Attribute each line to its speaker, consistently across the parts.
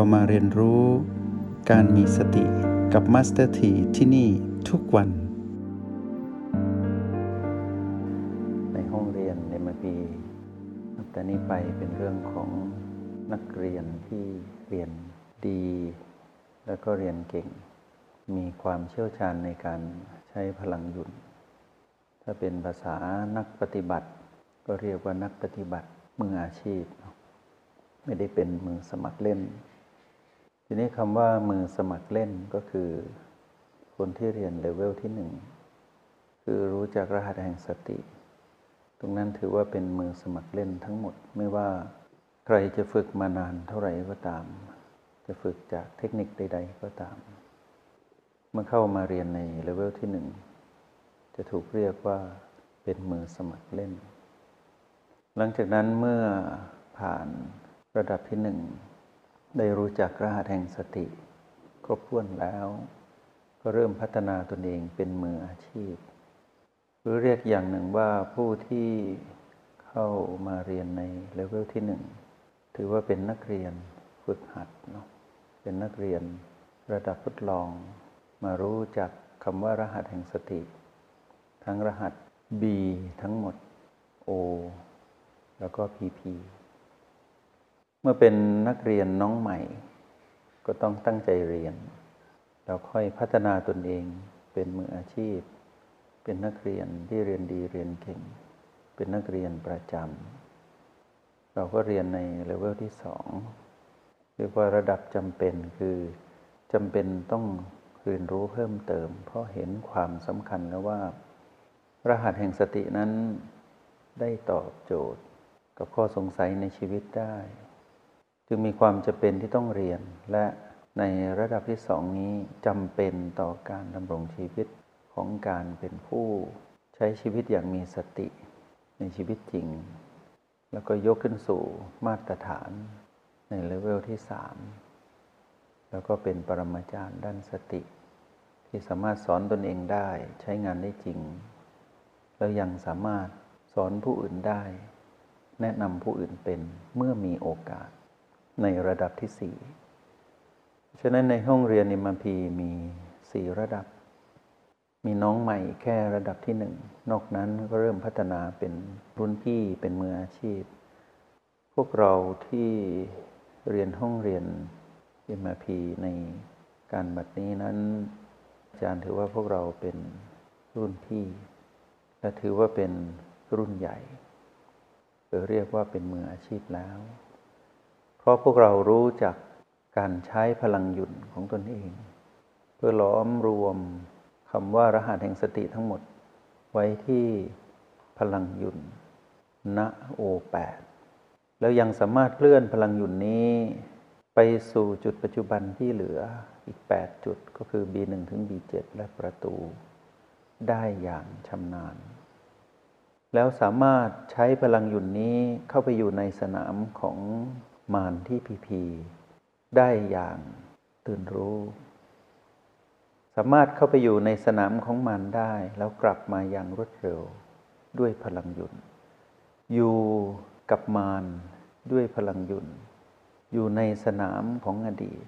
Speaker 1: เรามาเรียนรู้การมีสติกับมาสเตอร์ทีที่นี่ทุกวัน ในห้องเรียน MRP แต่นี้ไปเป็นเรื่องของนักเรียนที่เรียนดี แล้วก็เรียนเก่ง มีความเชี่ยวชาญในการใช้พลังหยุดถ้าเป็นภาษานักปฏิบัติ ก็เรียกว่านักปฏิบัติมืออาชีพ ไม่ได้เป็นมือสมัครเล่น ทีนี้คำว่ามือสมัครเล่นก็คือ คนที่เรียนเลเวลที่หนึ่งคือรู้จักรหัสแห่งสติ ตรงนั้นถือว่าเป็นมือสมัครเล่นทั้งหมด ไม่ว่าใครจะฝึกมานานเท่าไหร่ก็ตาม จะฝึกจากเทคนิคใด ๆ ก็ตาม เมื่อเข้ามาเรียนในเลเวลที่หนึ่งจะถูกเรียกว่าเป็นมือสมัครเล่น หลังจากนั้นเมื่อผ่านระดับที่หนึ่ง ได้รู้จักรหัสแห่งสติ ครบถ้วนแล้ว ก็เริ่มพัฒนาตนเองเป็นมืออาชีพ หรือเรียกอย่างหนึ่งว่าผู้ที่เข้ามาเรียนในเลเวลที่หนึ่งถือว่าเป็นนักเรียนฝึกหัดเนาะเป็นนักเรียนระดับทดลอง มารู้จักคำว่ารหัสแห่งสติ ทั้งรหัส B ทั้งหมด O แล้วก็ PP เมื่อเป็นนักเรียนน้องใหม่ ก็ต้องตั้งใจเรียน แล้วค่อยพัฒนาตนเองเป็นมืออาชีพ เป็นนักเรียนที่เรียนดีเรียนเก่ง เป็นนักเรียนประจำเราก็เรียนในเลเวลที่สองเรียกว่าระดับจำเป็นคือจำเป็นต้องเรียนรู้เพิ่มเติม เพราะเห็นความสำคัญแล้วว่า รหัสแห่งสตินั้นได้ตอบโจทย์กับข้อสงสัยในชีวิตได้ จึงมีความจำเป็นที่ต้องเรียน และในระดับที่สองนี้จำเป็นต่อการดำรงชีวิตของการเป็นผู้ใช้ชีวิตอย่างมีสติในชีวิตจริง แล้วก็ยกขึ้นสู่มาตรฐานในเลเวลที่สามแล้วก็เป็นปรมาจารย์ด้านสติ ที่สามารถสอนตนเองได้ใช้งานได้จริง แล้วยังสามารถสอนผู้อื่นได้ แนะนำผู้อื่นเป็นเมื่อมีโอกาส ในระดับที่สี่ฉะนั้นในห้องเรียนนิมพีมีสี่ระดับ มีน้องใหม่แค่ระดับที่หนึ่ง นอกนั้นก็เริ่มพัฒนาเป็นรุ่นพี่เป็นมืออาชีพ พวกเราที่เรียนห้องเรียนนิมพีในการบัดนี้นั้น อาจารย์ถือว่าพวกเราเป็นรุ่นพี่ และถือว่าเป็นรุ่นใหญ่หรือเรียกว่าเป็นมืออาชีพแล้ว เพราะพวกเรารู้จักการใช้พลังหยุ่นของตนเอง เพื่อล้อมรวมคำว่ารหัสแห่งสติทั้งหมด ไว้ที่พลังหยุ่นณโอแปดแล้วยังสามารถเคลื่อนพลังหยุ่นนี้ ไปสู่จุดปัจจุบันที่เหลืออีก 8 จุดก็คือ B1 ถึง B7 และประตู ได้อย่างชำนาญ แล้วสามารถใช้พลังหยุ่นนี้เข้าไปอยู่ในสนามของ มารที่พีพีได้อย่างตื่นรู้ สามารถเข้าไปอยู่ในสนามของมารได้ แล้วกลับมาอย่างรวดเร็วด้วยพลังหยุนอยู่กับมารด้วยพลังหยุนอยู่ในสนามของอดีต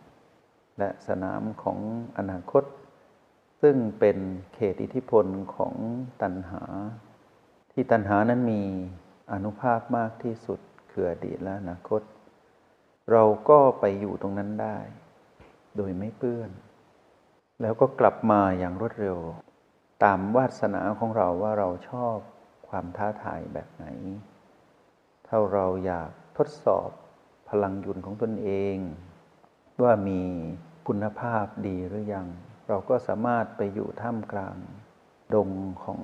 Speaker 1: และสนามของอนาคต ซึ่งเป็นเขตอิทธิพลของตัณหา ที่ตัณหานั้นมีอนุภาพมากที่สุดคืออดีตและอนาคต เราก็ไปอยู่ตรงนั้นได้ โดยไม่เปื้อน แล้วก็กลับมาอย่างรวดเร็ว ตามวาสนาของเราว่าเราชอบความท้าทายแบบไหน ถ้าเราอยากทดสอบพลังยุนของตนเอง ว่ามีคุณภาพดีหรือยัง เราก็สามารถไปอยู่ท่ามกลาง ดงของ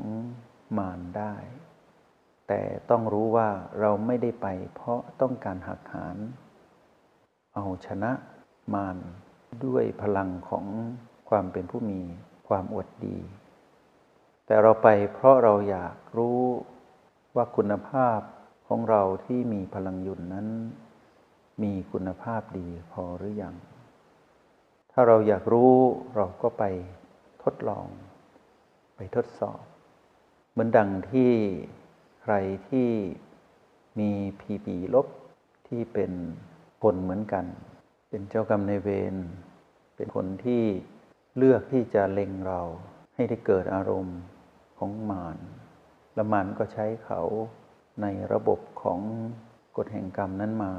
Speaker 1: มารได้ แต่ต้องรู้ว่าเราไม่ได้ไปเพราะต้องการหักหาน เอาชนะมารด้วยพลังของความเป็นผู้มีความอวดดี แต่เราไปเพราะเราอยากรู้ว่าคุณภาพของเราที่มีพลังยุนนั้น มีคุณภาพดีพอหรือยัง ถ้าเราอยากรู้เราก็ไปทดลอง ไปทดสอบ เหมือนดังที่ใครที่มีพีปีลบที่เป็น คนเหมือนกัน เป็นเจ้ากรรมในเวร เป็นคนที่เลือกที่จะเล็งเราให้ได้เกิดอารมณ์ของมารและมารก็ใช้เขาในระบบของกฎแห่งกรรมนั้นมา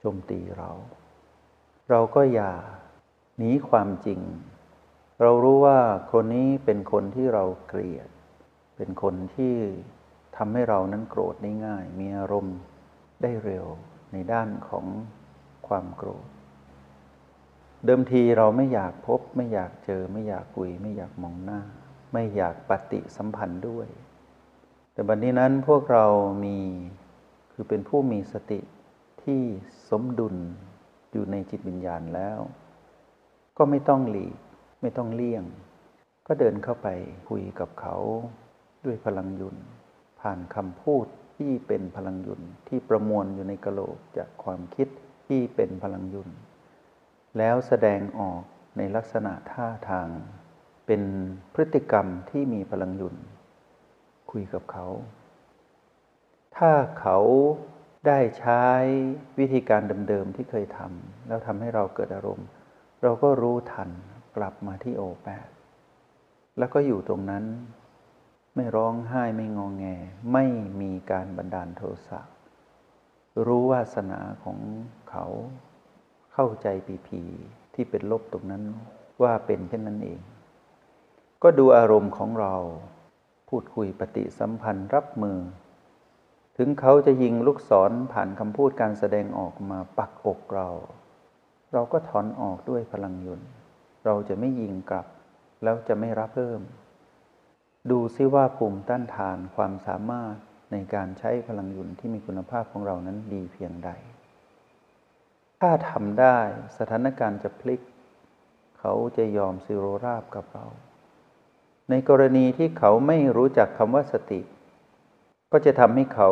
Speaker 1: โจมตีเรา เราก็อย่าหนีความจริง เรารู้ว่าคนนี้เป็นคนที่เราเกลียด เป็นคนที่ทำให้เรานั้นโกรธได้ง่าย มีอารมณ์ได้เร็วในด้านของ ความโกรธ เดิมทีเราไม่อยากพบ ไม่อยากเจอ ไม่อยากคุย ไม่อยากมองหน้า ไม่อยากปฏิสัมพันธ์ด้วย แต่บัดนนี้นั้นพวกเรามีคือเป็นผู้มีสติที่สมดุลอยู่ในจิตวิญญาณแล้ว ก็ไม่ต้องหลีก ไม่ต้องเลี่ยง ก็เดินเข้าไปคุยกับเขาด้วยพลังยุนผ่านคำพูดที่เป็นพลังยุนที่ประมวลอยู่ในกระโหลกจากความคิด ที่เป็นพลังยุนแล้วแสดงออกในลักษณะท่าทาง เป็นพฤติกรรมที่มีพลังยุนคุยกับเขา ถ้าเขาได้ใช้วิธีการเดิมๆที่เคยทำแล้วทำให้เราเกิดอารมณ์ เราก็รู้ทันกลับมาที่โอแปดแล้วก็อยู่ตรงนั้น ไม่ร้องไห้ไม่งองแง ไม่มีการบันดาลโทสะ รู้วาสนาของเขาเข้าใจปีพีที่เป็นลบตรงนั้นว่าเป็นเช่นนั้นเอง ก็ดูอารมณ์ของเรา พูดคุยปฏิสัมพันธ์รับมือ ถึงเขาจะยิงลูกศรผ่านคำพูดการแสดงออกมาปักอกเรา เราก็ถอนออกด้วยพลังยนต์ เราจะไม่ยิงกลับ แล้วจะไม่รับเพิ่ม ดูซิว่าภูมิต้านทานความสามารถ ในการใช้พลังหยุนที่มีคุณภาพของเรานั้นดีเพียงใด ถ้าทำได้สถานการณ์จะพลิก เขาจะยอมซิโรราบกับเรา ในกรณีที่เขาไม่รู้จักคำว่าสติ ก็จะทำให้เขา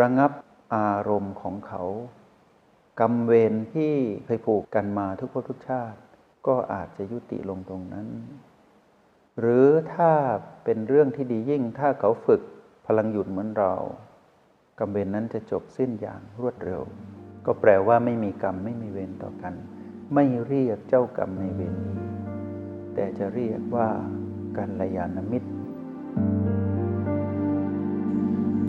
Speaker 1: ระงับอารมณ์ของเขา กรรมเวรที่เคยผูกกันมาทุกภพทุกชาติ ก็อาจจะยุติลงตรงนั้น หรือถ้าเป็นเรื่องที่ดียิ่งถ้าเขาฝึก ลังหยุดเหมือนเรากรรมเวรนั้นจะจบสิ้นอย่างรวดเร็ว ก็แปลว่าไม่มีกรรมไม่มีเวรต่อกัน ไม่เรียกเจ้ากรรมนายเวรนี้แต่จะเรียกว่ากัลยาณมิตร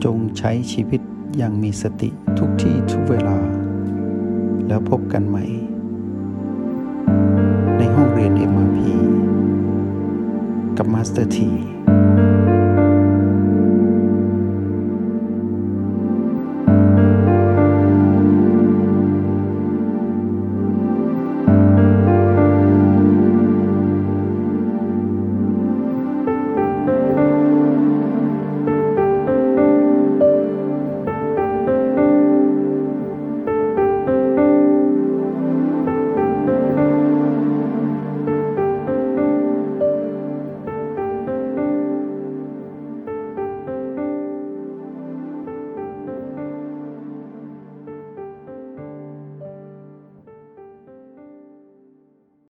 Speaker 2: จงใช้ชีวิตอย่างมีสติทุกที่ทุกเวลา แล้วพบกันใหม่ ในห้องเรียน MRP กับมาสเตอร์ที